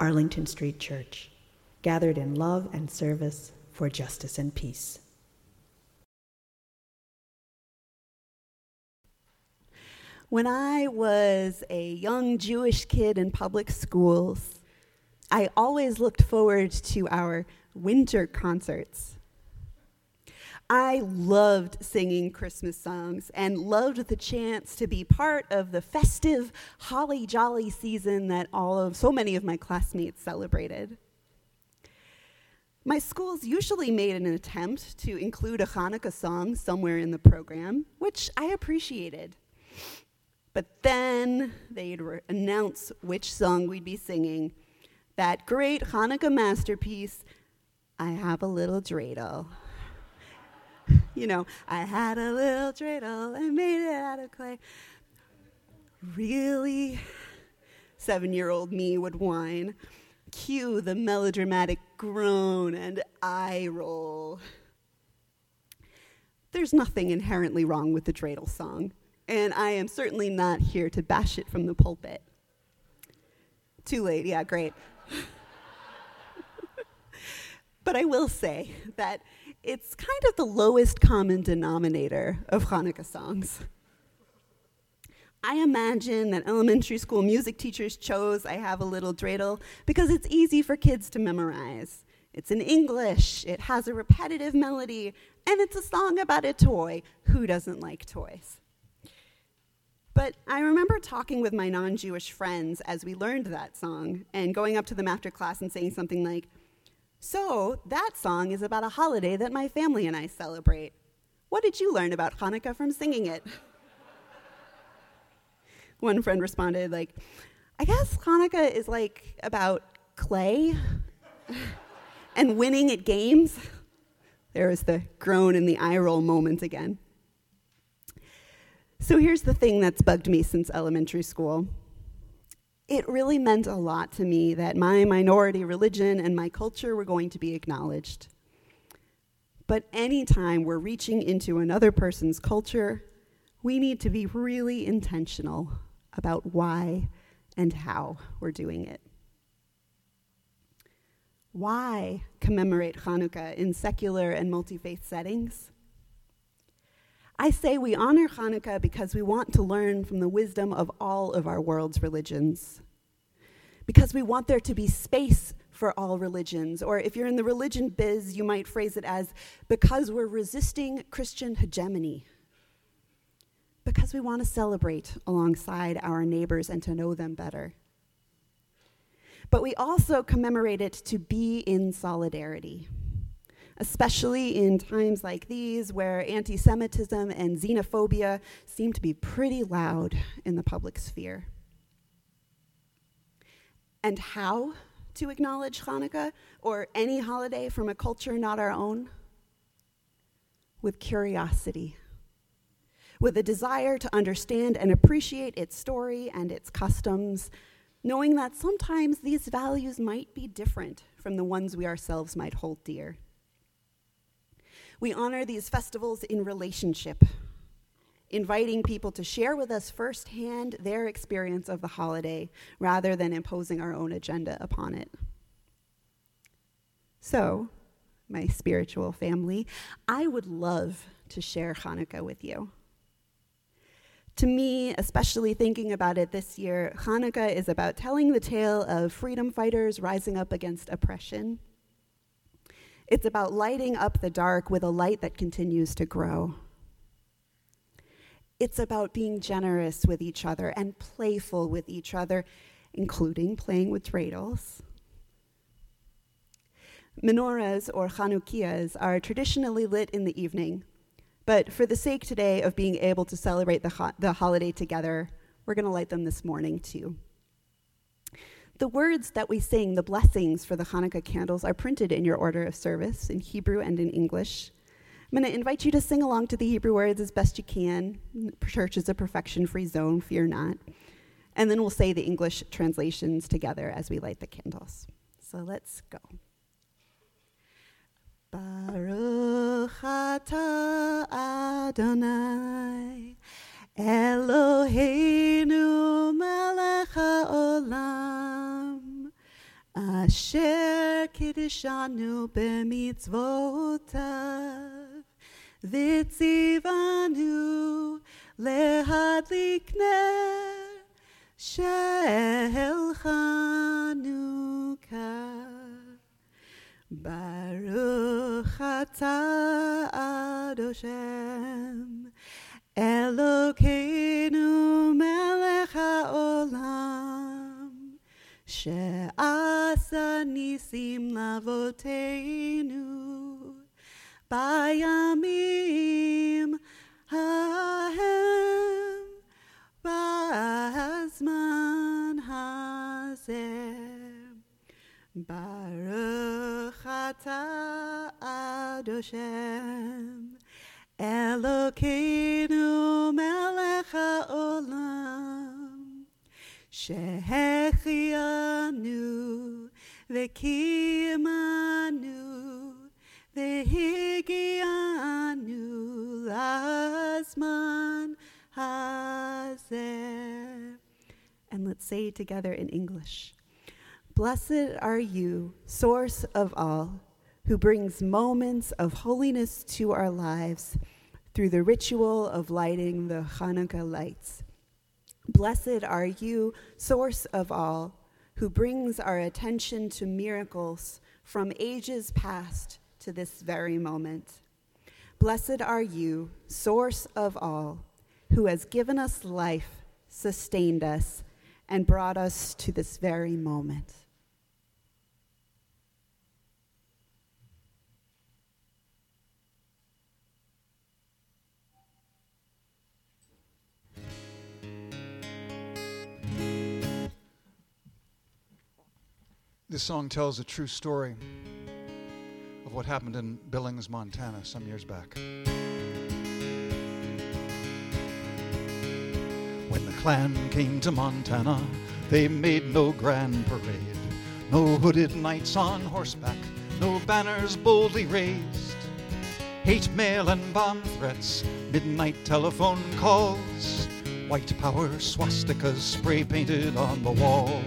Arlington Street Church, gathered in love and service for justice and peace. When I was a young Jewish kid in public schools, I always looked forward to our winter concerts. I loved singing Christmas songs and loved the chance to be part of the festive, holly jolly season that all of so many of my classmates celebrated. My schools usually made an attempt to include a Hanukkah song somewhere in the program, which I appreciated. But then they'd re- announce which song we'd be singing. That great Hanukkah masterpiece, I Have a Little Dreidel you know, I had a little dreidel and made it out of clay. Really? Seven year old me would whine. Cue the melodramatic groan and eye roll. There's nothing inherently wrong with the dreidel song, and I am certainly not here to bash it from the pulpit. Too late, yeah, great. but I will say that it's kind of the lowest common denominator of Hanukkah songs. I imagine that elementary school music teachers chose I Have a Little Dreidel because it's easy for kids to memorize. It's in English, it has a repetitive melody, and it's a song about a toy. Who doesn't like toys? But I remember talking with my non Jewish friends as we learned that song and going up to them after class and saying something like, so, that song is about a holiday that my family and I celebrate. What did you learn about Hanukkah from singing it? One friend responded, like, I guess Hanukkah is like about clay and winning at games. There was the groan and the eye roll moment again. So here's the thing that's bugged me since elementary school it really meant a lot to me that my minority religion and my culture were going to be acknowledged. But anytime we're reaching into another person's culture, we need to be really intentional about why and how we're doing it. Why commemorate Hanukkah in secular and multi faith settings? I say we honor Hanukkah because we want to learn from the wisdom of all of our world's religions. Because we want there to be space for all religions. Or if you're in the religion biz, you might phrase it as because we're resisting Christian hegemony. Because we want to celebrate alongside our neighbors and to know them better. But we also commemorate it to be in solidarity especially in times like these where anti Semitism and xenophobia seem to be pretty loud in the public sphere. And how to acknowledge Hanukkah or any holiday from a culture not our own? With curiosity, with a desire to understand and appreciate its story and its customs, knowing that sometimes these values might be different from the ones we ourselves might hold dear. We honor these festivals in relationship, inviting people to share with us firsthand their experience of the holiday rather than imposing our own agenda upon it. So, my spiritual family, I would love to share Hanukkah with you. To me, especially thinking about it this year, Hanukkah is about telling the tale of freedom fighters rising up against oppression it's about lighting up the dark with a light that continues to grow. It's about being generous with each other and playful with each other, including playing with dreidels. Menorahs or Chanukias are traditionally lit in the evening, but for the sake today of being able to celebrate the, ho- the holiday together, we're going to light them this morning too. The words that we sing, the blessings for the Hanukkah candles, are printed in your order of service in Hebrew and in English. I'm going to invite you to sing along to the Hebrew words as best you can. Church is a perfection free zone, fear not. And then we'll say the English translations together as we light the candles. So let's go. Baruch atah Adonai Eloheinu Asher kiddishanu b'mitzvotav Vitzivanu lehadlik ner shel Baruch atah Adoshem Elokeinu melech haolam Nisim lavoteinu Bayamim hahem Bazman hazeh Baruch Adoshem Elokeinu melech haolam Shehechianu And let's say together in English. Blessed are you, source of all, who brings moments of holiness to our lives through the ritual of lighting the Hanukkah lights. Blessed are you, source of all, who brings our attention to miracles from ages past to this very moment. Blessed are you, source of all, who has given us life, sustained us, and brought us to this very moment. This song tells a true story of what happened in Billings, Montana, some years back. When the Klan came to Montana, they made no grand parade, no hooded knights on horseback, no banners boldly raised. Hate mail and bomb threats, midnight telephone calls, white power swastikas spray painted on the wall.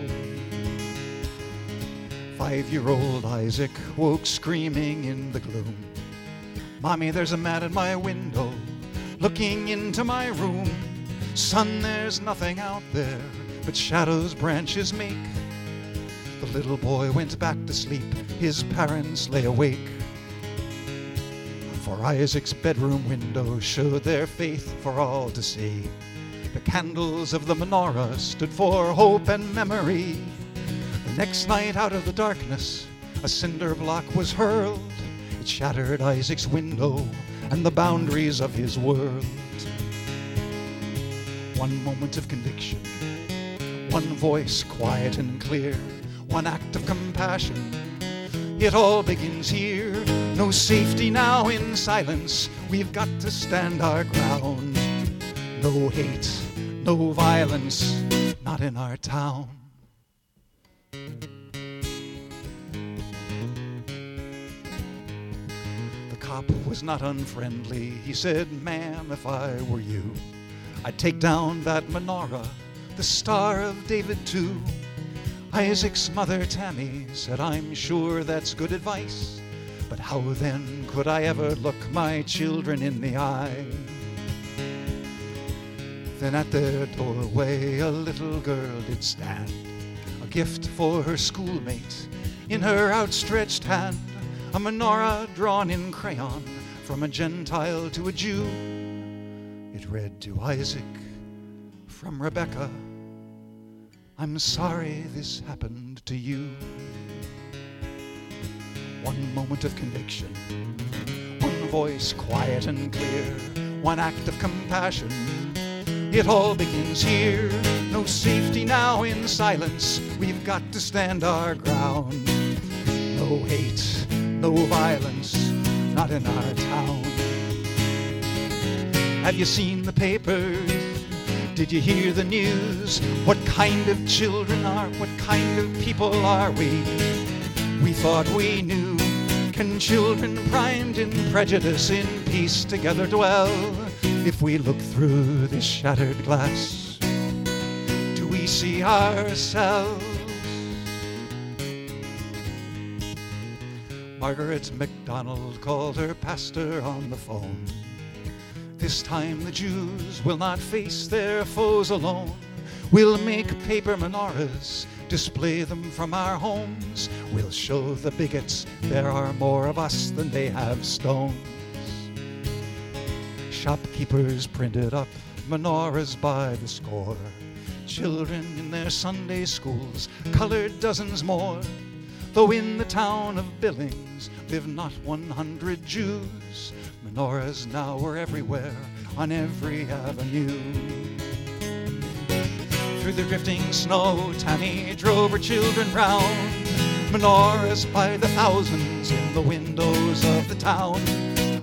Five year old Isaac woke screaming in the gloom. Mommy, there's a man at my window looking into my room. Son, there's nothing out there but shadows branches make. The little boy went back to sleep, his parents lay awake. For Isaac's bedroom window showed their faith for all to see. The candles of the menorah stood for hope and memory. Next night, out of the darkness, a cinder block was hurled. It shattered Isaac's window and the boundaries of his world. One moment of conviction, one voice quiet and clear, one act of compassion. It all begins here. No safety now in silence. We've got to stand our ground. No hate, no violence, not in our town. The cop was not unfriendly. He said, Ma'am, if I were you, I'd take down that menorah, the Star of David, too. Isaac's mother, Tammy, said, I'm sure that's good advice. But how then could I ever look my children in the eye? Then at their doorway a little girl did stand gift for her schoolmate. In her outstretched hand, a menorah drawn in crayon from a Gentile to a Jew. It read to Isaac from Rebecca I'm sorry this happened to you. One moment of conviction, one voice quiet and clear, one act of compassion. It all begins here. No safety now in silence. We've got to stand our ground. No hate, no violence, not in our town. Have you seen the papers? Did you hear the news? What kind of children are, what kind of people are we? We thought we knew. Can children primed in prejudice in peace together dwell? If we look through this shattered glass, do we see ourselves? Margaret MacDonald called her pastor on the phone. This time the Jews will not face their foes alone. We'll make paper menorahs, display them from our homes. We'll show the bigots there are more of us than they have stones. Shopkeepers printed up menorahs by the score. Children in their Sunday schools colored dozens more. Though in the town of Billings live not 100 Jews, menorahs now were everywhere, on every avenue. Through the drifting snow, Tammy drove her children round. Menorahs by the thousands in the windows of the town.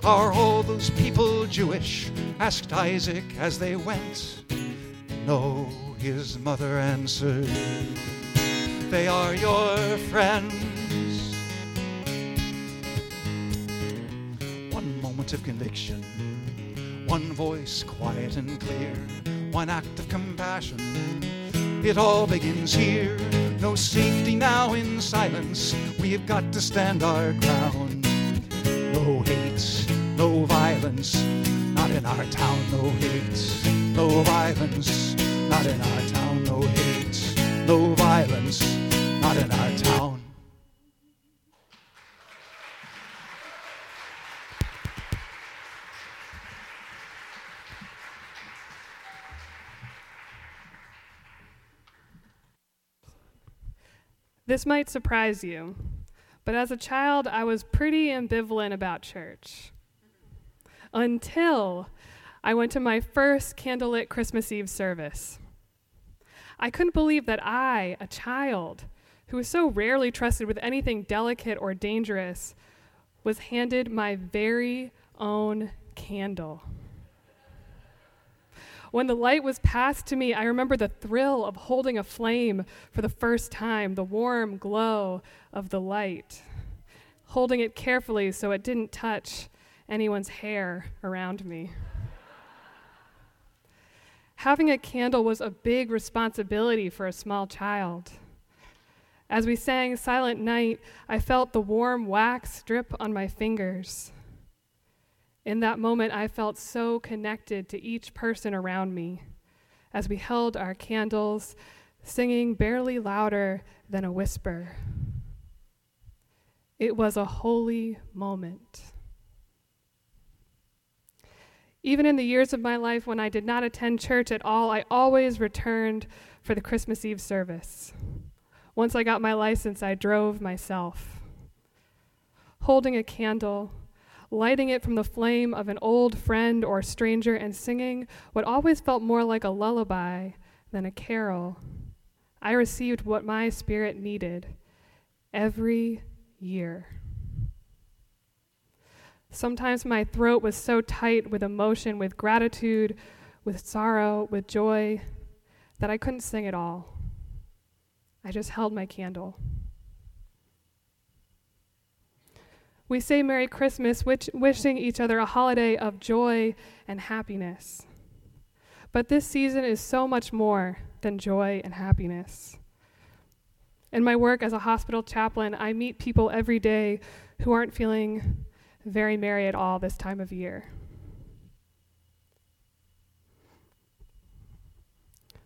Are all those people Jewish? asked Isaac as they went. No, his mother answered. They are your friends. One moment of conviction, one voice quiet and clear, one act of compassion. It all begins here. No safety now in silence. We've got to stand our ground. No hate, no violence, not in our town. No hate, no violence, not in our town. No hate, no violence, not in our town. This might surprise you, but as a child, I was pretty ambivalent about church. Until I went to my first candlelit Christmas Eve service. I couldn't believe that I, a child who was so rarely trusted with anything delicate or dangerous, was handed my very own candle. When the light was passed to me, I remember the thrill of holding a flame for the first time, the warm glow of the light, holding it carefully so it didn't touch anyone's hair around me. Having a candle was a big responsibility for a small child. As we sang Silent Night, I felt the warm wax drip on my fingers. In that moment, I felt so connected to each person around me as we held our candles, singing barely louder than a whisper. It was a holy moment. Even in the years of my life when I did not attend church at all, I always returned for the Christmas Eve service. Once I got my license, I drove myself. Holding a candle, lighting it from the flame of an old friend or stranger, and singing what always felt more like a lullaby than a carol, I received what my spirit needed every year. Sometimes my throat was so tight with emotion, with gratitude, with sorrow, with joy, that I couldn't sing at all. I just held my candle. We say Merry Christmas, which, wishing each other a holiday of joy and happiness. But this season is so much more than joy and happiness. In my work as a hospital chaplain, I meet people every day who aren't feeling very merry at all this time of year.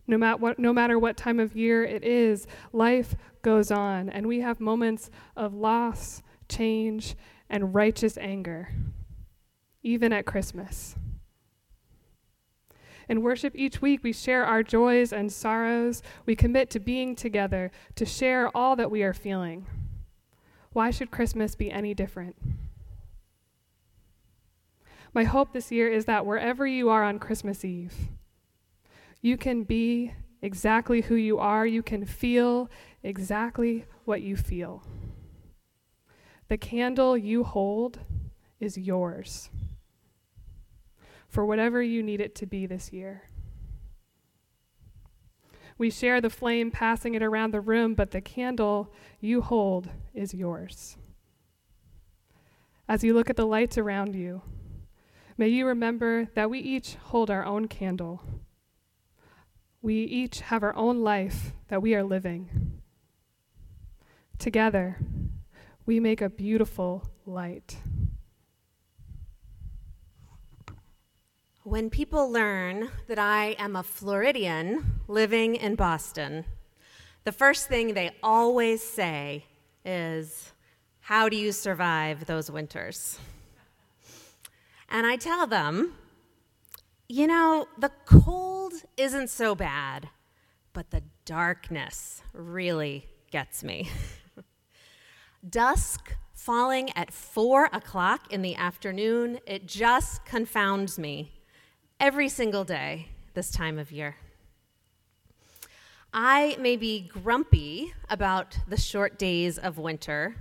No, mat- what, no matter what time of year it is, life goes on, and we have moments of loss, change, and righteous anger, even at Christmas. In worship each week, we share our joys and sorrows. We commit to being together, to share all that we are feeling. Why should Christmas be any different? My hope this year is that wherever you are on Christmas Eve, You can be exactly who you are, you can feel exactly what you feel. The candle you hold is yours for whatever you need it to be this year. We share the flame, passing it around the room, but the candle you hold is yours. As you look at the lights around you, may you remember that we each hold our own candle. We each have our own life that we are living. Together, we make a beautiful light. When people learn that I am a Floridian living in Boston, the first thing they always say is, How do you survive those winters? And I tell them, You know, the cold isn't so bad, but the darkness really gets me. Dusk falling at four o'clock in the afternoon, it just confounds me every single day this time of year. I may be grumpy about the short days of winter,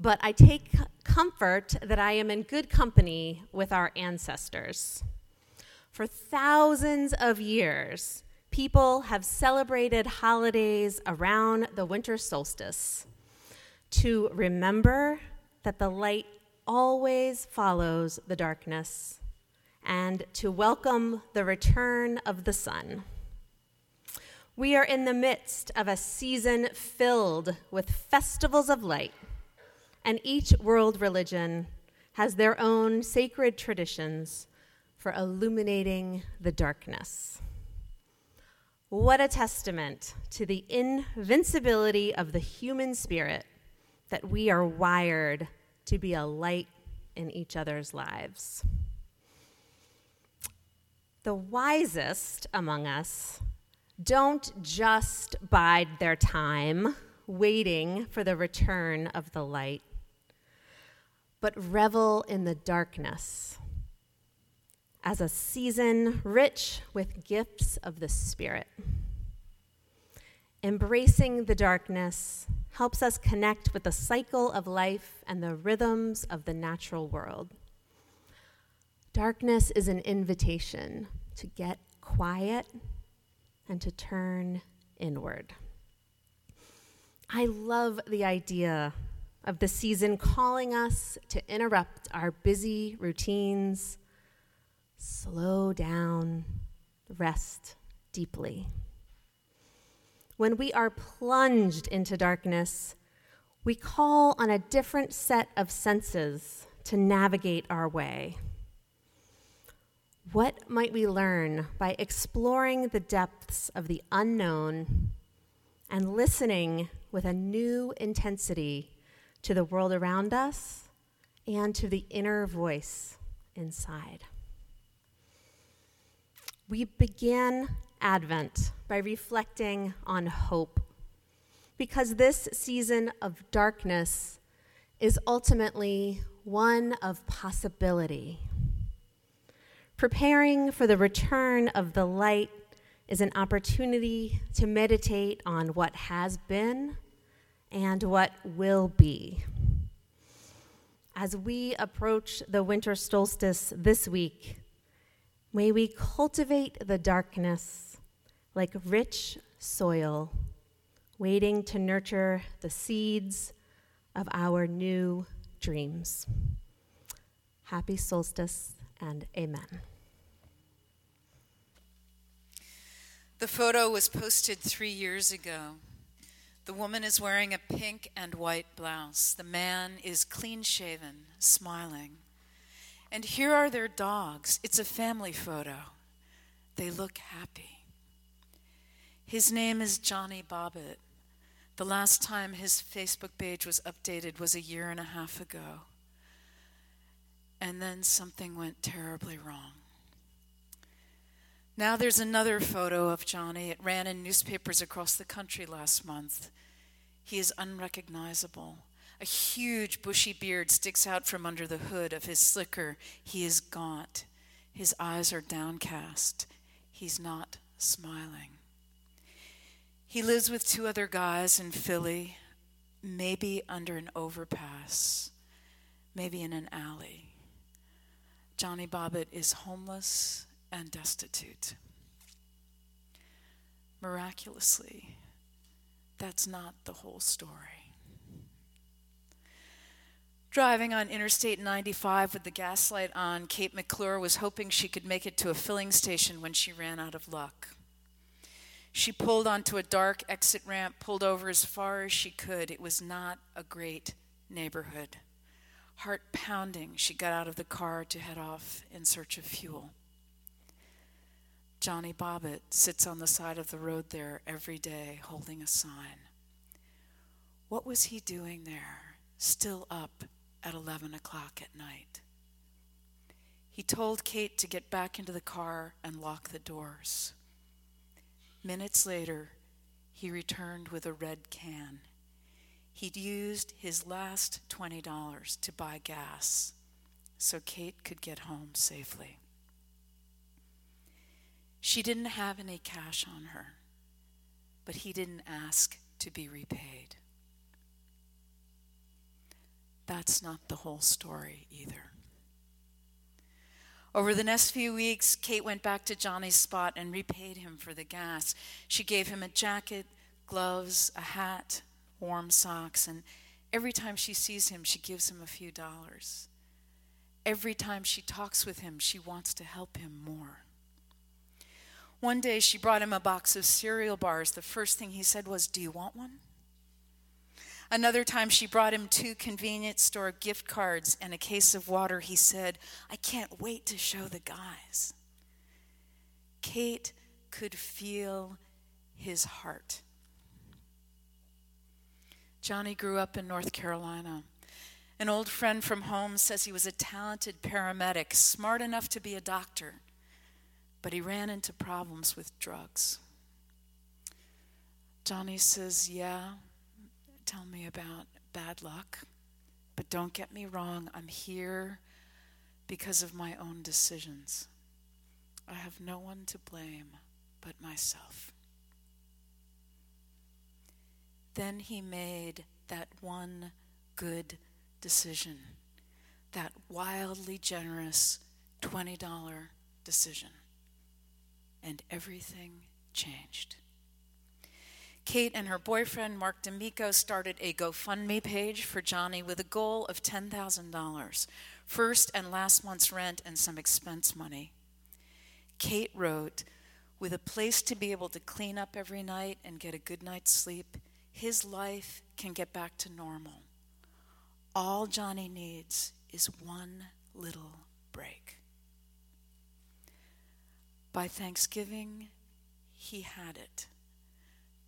but I take comfort that I am in good company with our ancestors. For thousands of years, people have celebrated holidays around the winter solstice to remember that the light always follows the darkness and to welcome the return of the sun. We are in the midst of a season filled with festivals of light, and each world religion has their own sacred traditions for illuminating the darkness. What a testament to the invincibility of the human spirit that we are wired to be a light in each other's lives. The wisest among us don't just bide their time waiting for the return of the light, but revel in the darkness as a season rich with gifts of the Spirit. Embracing the darkness helps us connect with the cycle of life and the rhythms of the natural world. Darkness is an invitation to get quiet and to turn inward. I love the idea of the season calling us to interrupt our busy routines, slow down, rest deeply. When we are plunged into darkness, we call on a different set of senses to navigate our way. What might we learn by exploring the depths of the unknown and listening with a new intensity to the world around us and to the inner voice inside? We begin Advent by reflecting on hope because this season of darkness is ultimately one of possibility Preparing for the return of the light is an opportunity to meditate on what has been and what will be. As we approach the winter solstice this week, may we cultivate the darkness like rich soil, waiting to nurture the seeds of our new dreams. Happy solstice and amen. The photo was posted three years ago. The woman is wearing a pink and white blouse. The man is clean shaven, smiling. And here are their dogs. It's a family photo. They look happy. His name is Johnny Bobbitt. The last time his Facebook page was updated was a year and a half ago. And then something went terribly wrong. Now there's another photo of Johnny. It ran in newspapers across the country last month. He is unrecognizable. A huge bushy beard sticks out from under the hood of his slicker. He is gaunt. His eyes are downcast. He's not smiling. He lives with two other guys in Philly, maybe under an overpass, maybe in an alley. Johnny Bobbitt is homeless and destitute. Miraculously, that's not the whole story. Driving on Interstate 95 with the gaslight on, Kate McClure was hoping she could make it to a filling station when she ran out of luck. She pulled onto a dark exit ramp, pulled over as far as she could. It was not a great neighborhood. Heart pounding, she got out of the car to head off in search of fuel. Johnny Bobbitt sits on the side of the road there every day holding a sign. What was he doing there, still up at 11 o'clock at night? He told Kate to get back into the car and lock the doors. Minutes later, he returned with a red can. He'd used his last $20 to buy gas so Kate could get home safely. She didn't have any cash on her, but he didn't ask to be repaid. That's not the whole story either. Over the next few weeks, Kate went back to Johnny's spot and repaid him for the gas. She gave him a jacket, gloves, a hat, warm socks, and every time she sees him, she gives him a few dollars. Every time she talks with him, she wants to help him more. One day, she brought him a box of cereal bars. The first thing he said was, Do you want one? Another time, she brought him two convenience store gift cards and a case of water. He said, I can't wait to show the guys. Kate could feel his heart. Johnny grew up in North Carolina. An old friend from home says he was a talented paramedic, smart enough to be a doctor, but he ran into problems with drugs. Johnny says, Yeah, tell me about bad luck. But don't get me wrong, I'm here because of my own decisions. I have no one to blame but myself. Then he made that one good decision, that wildly generous $20 decision, and everything changed. Kate and her boyfriend, Mark D'Amico, started a GoFundMe page for Johnny with a goal of $10,000, first and last month's rent and some expense money. Kate wrote, with a place to be able to clean up every night and get a good night's sleep, his life can get back to normal. All Johnny needs is one little break. By Thanksgiving, he had it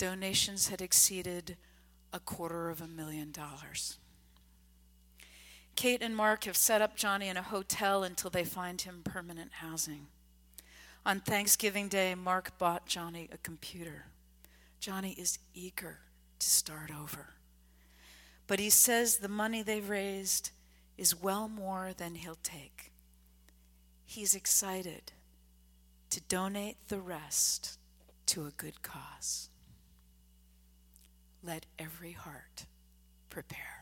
donations had exceeded a quarter of a million dollars. Kate and Mark have set up Johnny in a hotel until they find him permanent housing. On Thanksgiving Day, Mark bought Johnny a computer. Johnny is eager to start over. But he says the money they've raised is well more than he'll take. He's excited to donate the rest to a good cause let every heart prepare.